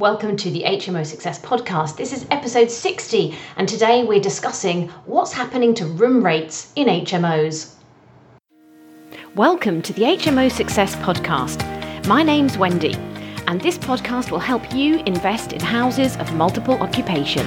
Welcome to the HMO Success Podcast. This is episode 60, and today we're discussing what's happening to room rates in HMOs. Welcome to the HMO Success Podcast. My name's Wendy, and this podcast will help you invest in houses of multiple occupation.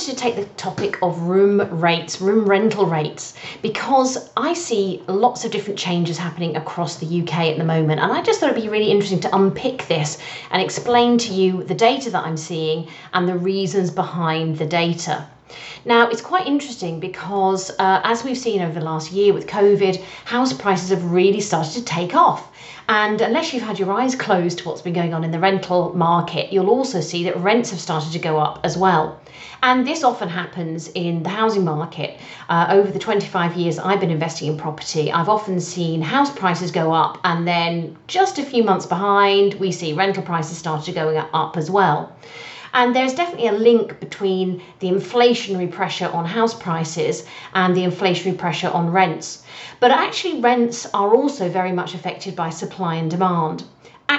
Wanted to take the topic of room rates, room rental rates, because I see lots of different changes happening across the UK at the moment. And I just thought it'd be really interesting to unpick this and explain to you the data that I'm seeing and the reasons behind the data. Now, it's quite interesting because, uh, as we've seen over the last year with COVID, house prices have really started to take off. And unless you've had your eyes closed to what's been going on in the rental market, you'll also see that rents have started to go up as well. And this often happens in the housing market. Uh, over the 25 years I've been investing in property, I've often seen house prices go up, and then just a few months behind, we see rental prices start to go up as well. And there's definitely a link between the inflationary pressure on house prices and the inflationary pressure on rents. But actually, rents are also very much affected by supply and demand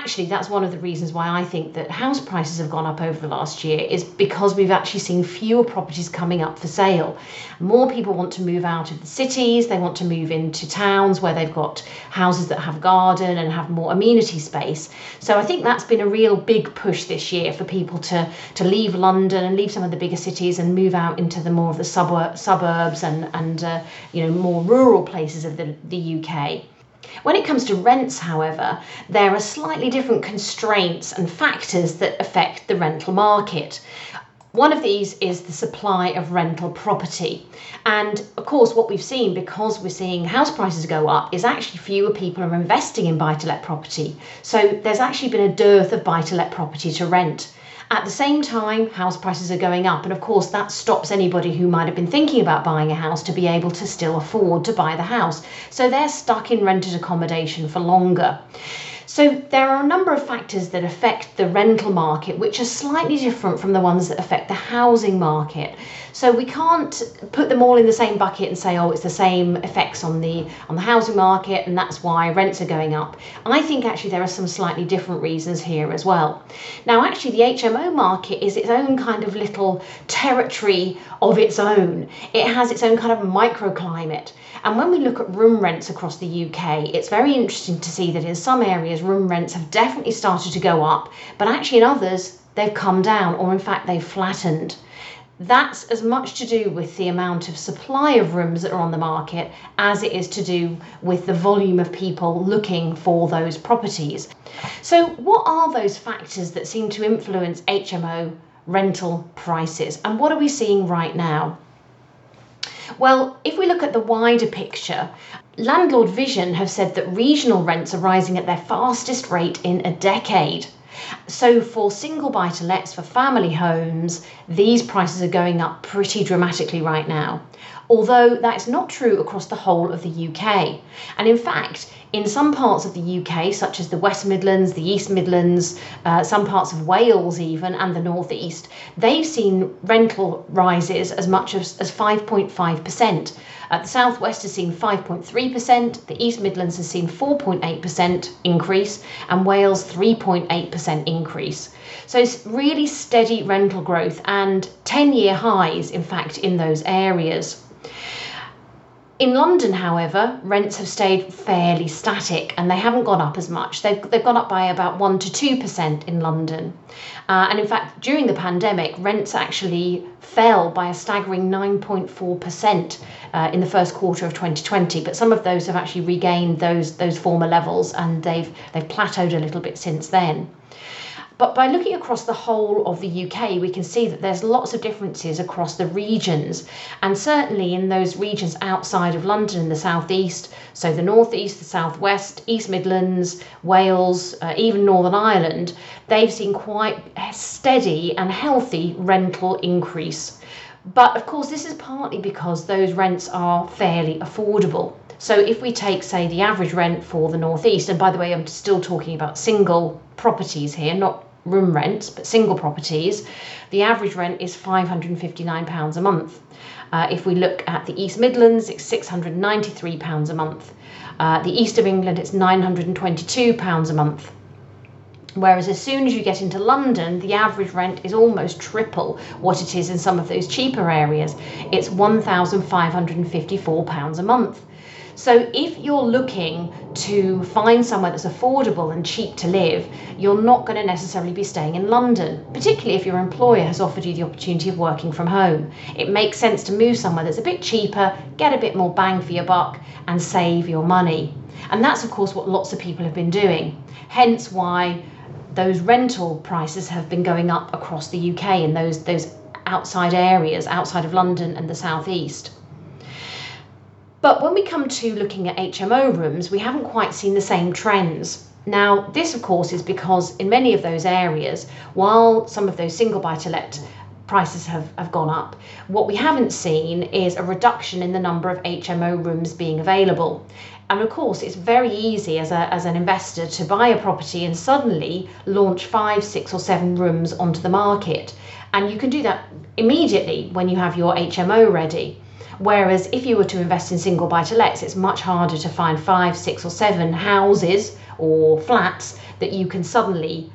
actually that's one of the reasons why I think that house prices have gone up over the last year is because we've actually seen fewer properties coming up for sale. More people want to move out of the cities, they want to move into towns where they've got houses that have garden and have more amenity space. So I think that's been a real big push this year for people to to leave London and leave some of the bigger cities and move out into the more of the suburb, suburbs and and uh, you know more rural places of the, the UK. When it comes to rents, however, there are slightly different constraints and factors that affect the rental market. One of these is the supply of rental property. And of course, what we've seen because we're seeing house prices go up is actually fewer people are investing in buy to let property. So there's actually been a dearth of buy to let property to rent. At the same time, house prices are going up, and of course, that stops anybody who might have been thinking about buying a house to be able to still afford to buy the house. So they're stuck in rented accommodation for longer. So there are a number of factors that affect the rental market, which are slightly different from the ones that affect the housing market. So we can't put them all in the same bucket and say, oh, it's the same effects on the on the housing market, and that's why rents are going up. I think actually there are some slightly different reasons here as well. Now, actually, the HMO market is its own kind of little territory of its own. It has its own kind of microclimate. And when we look at room rents across the UK, it's very interesting to see that in some areas, room rents have definitely started to go up, but actually in others, they've come down, or in fact, they've flattened. That's as much to do with the amount of supply of rooms that are on the market as it is to do with the volume of people looking for those properties. So, what are those factors that seem to influence HMO rental prices, and what are we seeing right now? Well, if we look at the wider picture, Landlord Vision have said that regional rents are rising at their fastest rate in a decade. So, for single buy to lets for family homes, these prices are going up pretty dramatically right now. Although that's not true across the whole of the UK. And in fact, in some parts of the UK, such as the West Midlands, the East Midlands, uh, some parts of Wales, even, and the North East, they've seen rental rises as much as, as 5.5%. Uh, the Southwest has seen 5.3%, the East Midlands has seen 4.8% increase, and Wales 3.8% increase. So it's really steady rental growth and 10 year highs, in fact, in those areas. In London, however, rents have stayed fairly static and they haven't gone up as much. They've, they've gone up by about 1% to 2% in London. Uh, and in fact, during the pandemic, rents actually fell by a staggering 9.4% uh, in the first quarter of 2020. But some of those have actually regained those, those former levels and they've, they've plateaued a little bit since then. But by looking across the whole of the UK, we can see that there's lots of differences across the regions, and certainly in those regions outside of London in the southeast, so the northeast, the southwest, East Midlands, Wales, uh, even Northern Ireland, they've seen quite steady and healthy rental increase. But of course, this is partly because those rents are fairly affordable. So if we take, say, the average rent for the Northeast, and by the way, I'm still talking about single properties here, not room rents, but single properties, the average rent is £559 a month. Uh, if we look at the East Midlands, it's £693 a month. Uh, the East of England, it's £922 a month. Whereas as soon as you get into London, the average rent is almost triple what it is in some of those cheaper areas. It's £1,554 a month. So if you're looking to find somewhere that's affordable and cheap to live, you're not going to necessarily be staying in London, particularly if your employer has offered you the opportunity of working from home. It makes sense to move somewhere that's a bit cheaper, get a bit more bang for your buck, and save your money. And that's, of course, what lots of people have been doing. Hence why those rental prices have been going up across the UK in those those outside areas outside of London and the southeast. But when we come to looking at HMO rooms, we haven't quite seen the same trends. Now, this of course is because in many of those areas, while some of those single buy to let prices have, have gone up. What we haven't seen is a reduction in the number of HMO rooms being available. And of course, it's very easy as, a, as an investor to buy a property and suddenly launch five, six, or seven rooms onto the market. And you can do that immediately when you have your HMO ready. Whereas if you were to invest in single buy to lets, it's much harder to find five, six, or seven houses or flats that you can suddenly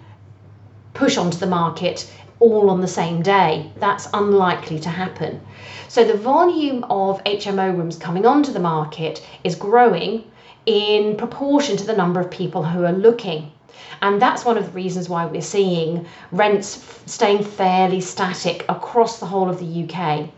push onto the market all on the same day. That's unlikely to happen. So the volume of HMO rooms coming onto the market is growing in proportion to the number of people who are looking. And that's one of the reasons why we're seeing rents staying fairly static across the whole of the UK.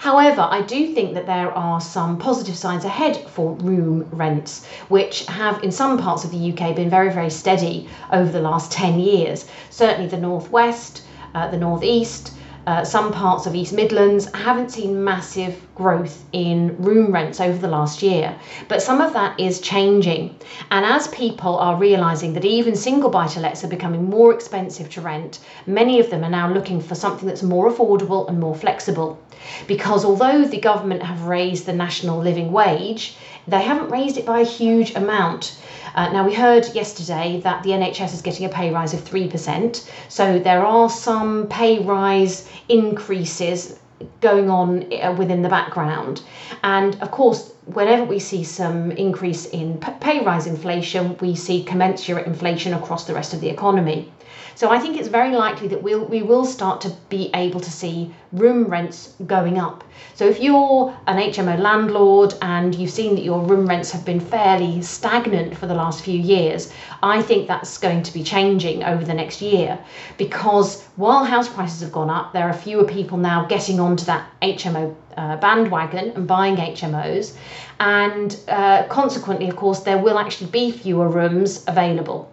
However, I do think that there are some positive signs ahead for room rents, which have in some parts of the UK been very, very steady over the last 10 years. Certainly the Northwest, uh, the Northeast, uh, some parts of East Midlands haven't seen massive growth in room rents over the last year, but some of that is changing. And as people are realizing that even single buy to lets are becoming more expensive to rent, many of them are now looking for something that's more affordable and more flexible. Because although the government have raised the national living wage, they haven't raised it by a huge amount. Uh, now, we heard yesterday that the NHS is getting a pay rise of 3%, so there are some pay rise increases going on uh, within the background. And of course, whenever we see some increase in pay rise inflation, we see commensurate inflation across the rest of the economy. So I think it's very likely that we'll, we will start to be able to see room rents going up. So if you're an HMO landlord and you've seen that your room rents have been fairly stagnant for the last few years, I think that's going to be changing over the next year because while house prices have gone up, there are fewer people now getting onto that HMO uh, bandwagon and buying HMOs. And uh, consequently, of course, there will actually be fewer rooms available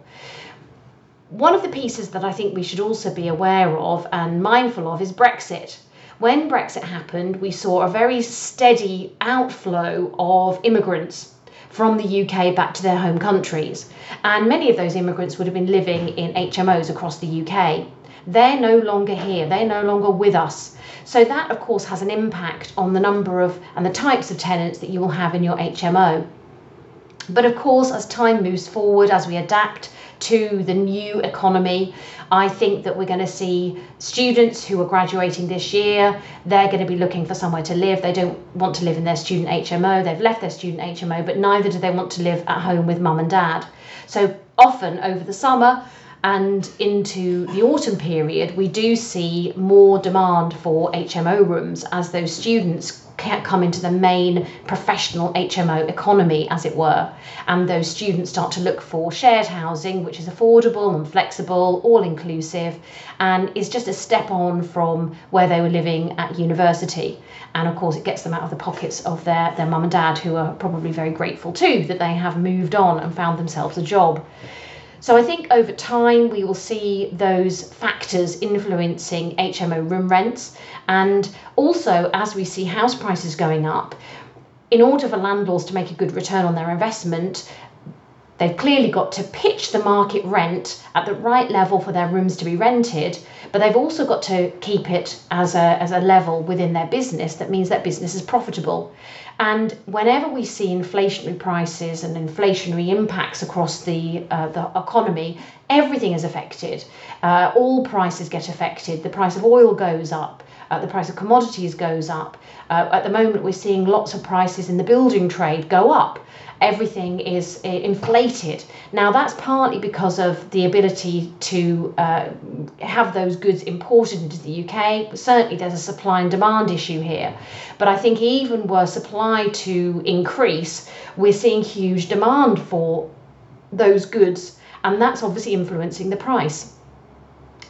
one of the pieces that I think we should also be aware of and mindful of is Brexit. When Brexit happened, we saw a very steady outflow of immigrants from the UK back to their home countries. And many of those immigrants would have been living in HMOs across the UK. They're no longer here, they're no longer with us. So, that of course has an impact on the number of and the types of tenants that you will have in your HMO. But of course, as time moves forward, as we adapt to the new economy. I think that we're going to see students who are graduating this year, they're going to be looking for somewhere to live. They don't want to live in their student HMO. They've left their student HMO, but neither do they want to live at home with mum and dad. So often over the summer, and into the autumn period, we do see more demand for HMO rooms as those students come into the main professional HMO economy, as it were. And those students start to look for shared housing, which is affordable and flexible, all inclusive, and is just a step on from where they were living at university. And of course, it gets them out of the pockets of their, their mum and dad, who are probably very grateful too that they have moved on and found themselves a job. So I think over time we will see those factors influencing HMO room rents. And also, as we see house prices going up, in order for landlords to make a good return on their investment, they've clearly got to pitch the market rent at the right level for their rooms to be rented, but they've also got to keep it as a, as a level within their business that means that business is profitable. And whenever we see inflationary prices and inflationary impacts across the, uh, the economy, everything is affected. Uh, all prices get affected. The price of oil goes up. Uh, the price of commodities goes up. Uh, at the moment, we're seeing lots of prices in the building trade go up. Everything is uh, inflated. Now, that's partly because of the ability to uh, have those goods imported into the UK. But certainly, there's a supply and demand issue here. But I think even were supply to increase, we're seeing huge demand for those goods, and that's obviously influencing the price.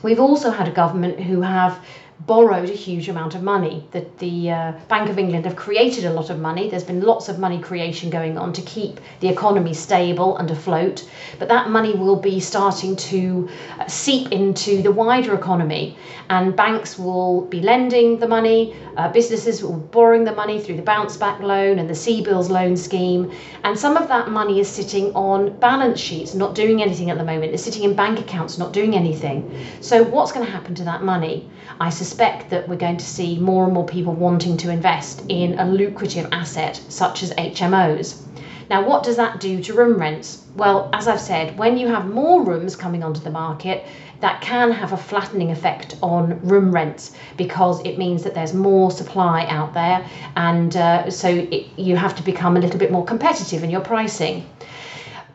We've also had a government who have borrowed a huge amount of money. That the uh, Bank of England have created a lot of money. There's been lots of money creation going on to keep the economy stable and afloat. But that money will be starting to uh, seep into the wider economy, and banks will be lending the money. Uh, businesses will be borrowing the money through the bounce back loan and the CBILS loan scheme, and some of that money is sitting on balance sheets, not doing anything at the moment. It's sitting in bank accounts, not doing anything. So what's going to happen to that money? I suspect that we're going to see more and more people wanting to invest in a lucrative asset such as HMOs. Now, what does that do to room rents? Well, as I've said, when you have more rooms coming onto the market, that can have a flattening effect on room rents because it means that there's more supply out there, and uh, so it, you have to become a little bit more competitive in your pricing.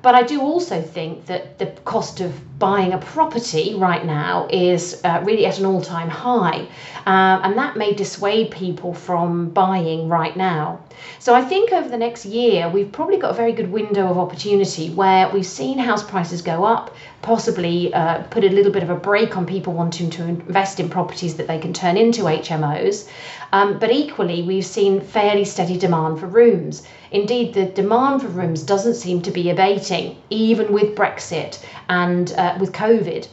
But I do also think that the cost of buying a property right now is uh, really at an all time high. Um, and that may dissuade people from buying right now. So I think over the next year, we've probably got a very good window of opportunity where we've seen house prices go up, possibly uh, put a little bit of a brake on people wanting to invest in properties that they can turn into HMOs. Um, but equally, we've seen fairly steady demand for rooms. Indeed, the demand for rooms doesn't seem to be abating, even with Brexit and uh, with COVID.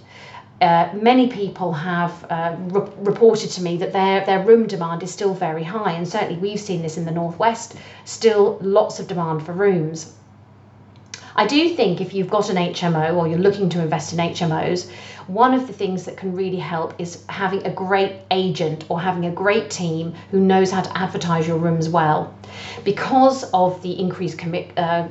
Uh, many people have uh, re- reported to me that their, their room demand is still very high, and certainly we've seen this in the northwest. Still, lots of demand for rooms. I do think if you've got an HMO or you're looking to invest in HMOs, one of the things that can really help is having a great agent or having a great team who knows how to advertise your rooms well. Because of the increased commit, uh,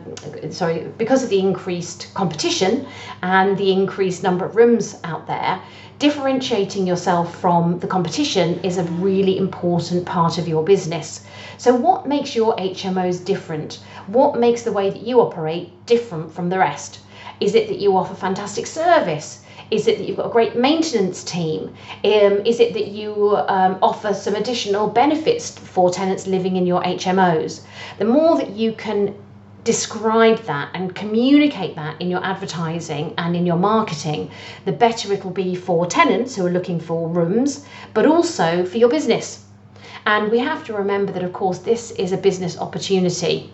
sorry, because of the increased competition and the increased number of rooms out there, differentiating yourself from the competition is a really important part of your business. So, what makes your HMOs different? What makes the way that you operate different from the rest? Is it that you offer fantastic service? Is it that you've got a great maintenance team? Um, is it that you um, offer some additional benefits for tenants living in your HMOs? The more that you can describe that and communicate that in your advertising and in your marketing, the better it will be for tenants who are looking for rooms, but also for your business. And we have to remember that, of course, this is a business opportunity.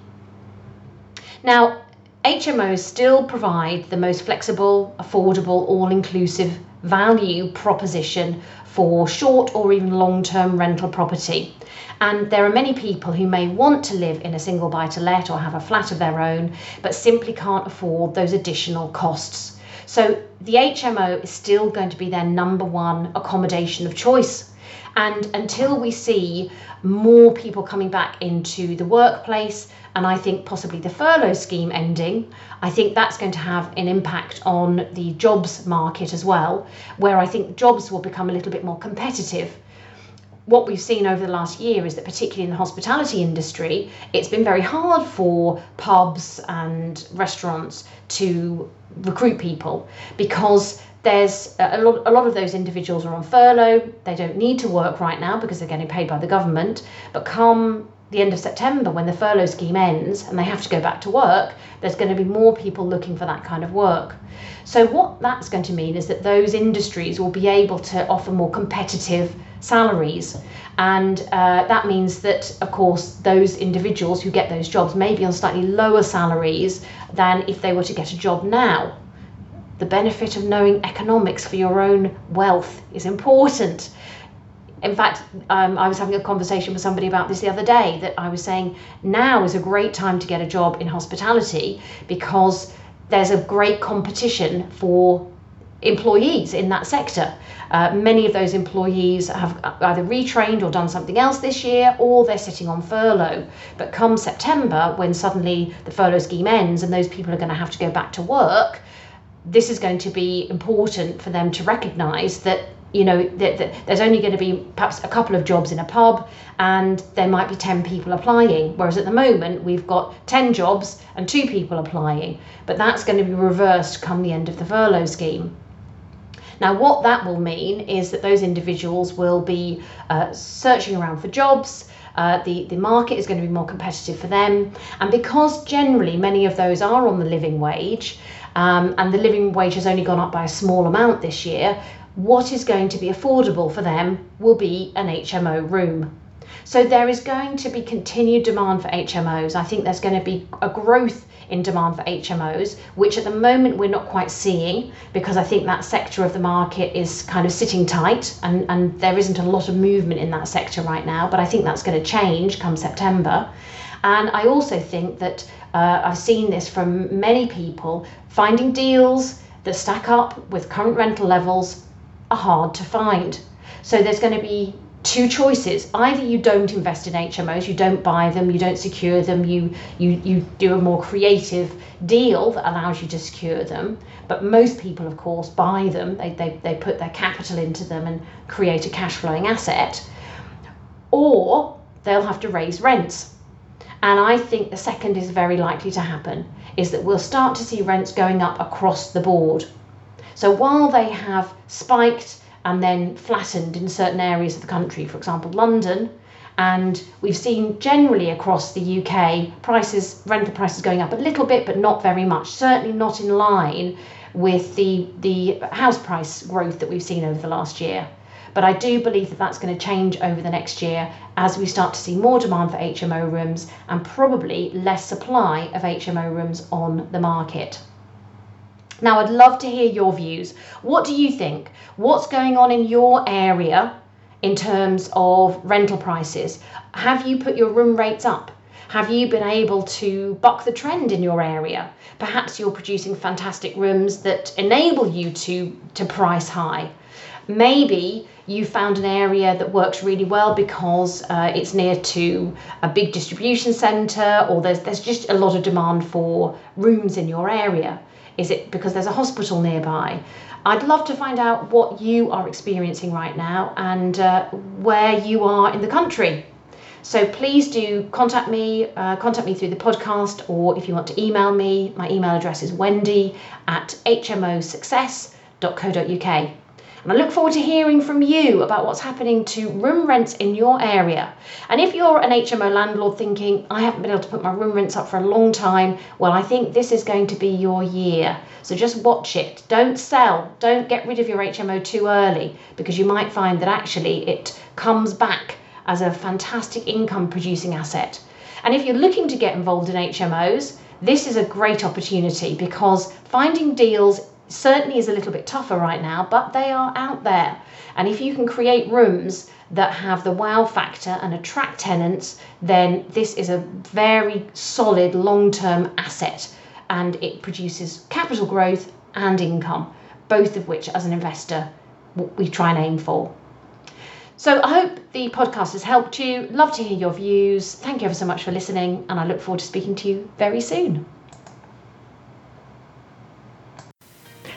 Now, HMOs still provide the most flexible, affordable, all inclusive value proposition for short or even long term rental property. And there are many people who may want to live in a single buy to let or have a flat of their own, but simply can't afford those additional costs. So the HMO is still going to be their number one accommodation of choice. And until we see more people coming back into the workplace, and I think possibly the furlough scheme ending, I think that's going to have an impact on the jobs market as well, where I think jobs will become a little bit more competitive what we've seen over the last year is that, particularly in the hospitality industry, it's been very hard for pubs and restaurants to recruit people because there's uh, a lot, a lot of those individuals are on furlough. They don't need to work right now because they're getting paid by the government. But come the end of September, when the furlough scheme ends and they have to go back to work, there's going to be more people looking for that kind of work. So, what that's going to mean is that those industries will be able to offer more competitive salaries. And uh, that means that, of course, those individuals who get those jobs may be on slightly lower salaries than if they were to get a job now. The benefit of knowing economics for your own wealth is important. In fact, um, I was having a conversation with somebody about this the other day that I was saying now is a great time to get a job in hospitality because there's a great competition for employees in that sector. Uh, many of those employees have either retrained or done something else this year, or they're sitting on furlough. But come September, when suddenly the furlough scheme ends and those people are going to have to go back to work, this is going to be important for them to recognise that you know there's only going to be perhaps a couple of jobs in a pub and there might be 10 people applying whereas at the moment we've got 10 jobs and two people applying but that's going to be reversed come the end of the furlough scheme now what that will mean is that those individuals will be uh, searching around for jobs uh, the, the market is going to be more competitive for them. And because generally many of those are on the living wage, um, and the living wage has only gone up by a small amount this year, what is going to be affordable for them will be an HMO room. So there is going to be continued demand for HMOs. I think there's going to be a growth in demand for HMOs, which at the moment we're not quite seeing because I think that sector of the market is kind of sitting tight and, and there isn't a lot of movement in that sector right now. But I think that's going to change come September. And I also think that uh, I've seen this from many people finding deals that stack up with current rental levels are hard to find. So there's going to be two choices. Either you don't invest in HMOs you don't buy them you don't secure them you you you do a more creative deal that allows you to secure them. But most people of course buy them. They, they, they put their capital into them and create a cash flowing asset. Or they'll have to raise rents. And I think the second is very likely to happen is that we'll start to see rents going up across the board so while they have spiked and then flattened in certain areas of the country, for example, London, and we've seen generally across the UK prices, rental prices going up a little bit, but not very much. Certainly not in line with the the house price growth that we've seen over the last year. But I do believe that that's going to change over the next year as we start to see more demand for HMO rooms and probably less supply of HMO rooms on the market. Now, I'd love to hear your views. What do you think? What's going on in your area in terms of rental prices? Have you put your room rates up? Have you been able to buck the trend in your area? Perhaps you're producing fantastic rooms that enable you to, to price high. Maybe you found an area that works really well because uh, it's near to a big distribution centre or there's, there's just a lot of demand for rooms in your area. Is it because there's a hospital nearby? I'd love to find out what you are experiencing right now and uh, where you are in the country. So please do contact me, uh, contact me through the podcast, or if you want to email me, my email address is wendy at hmosuccess.co.uk. And I look forward to hearing from you about what's happening to room rents in your area. And if you're an HMO landlord thinking, I haven't been able to put my room rents up for a long time, well, I think this is going to be your year. So just watch it. Don't sell. Don't get rid of your HMO too early because you might find that actually it comes back as a fantastic income producing asset. And if you're looking to get involved in HMOs, this is a great opportunity because finding deals certainly is a little bit tougher right now, but they are out there. And if you can create rooms that have the wow factor and attract tenants, then this is a very solid long term asset and it produces capital growth and income, both of which, as an investor, we try and aim for. So I hope the podcast has helped you. Love to hear your views. Thank you ever so much for listening, and I look forward to speaking to you very soon.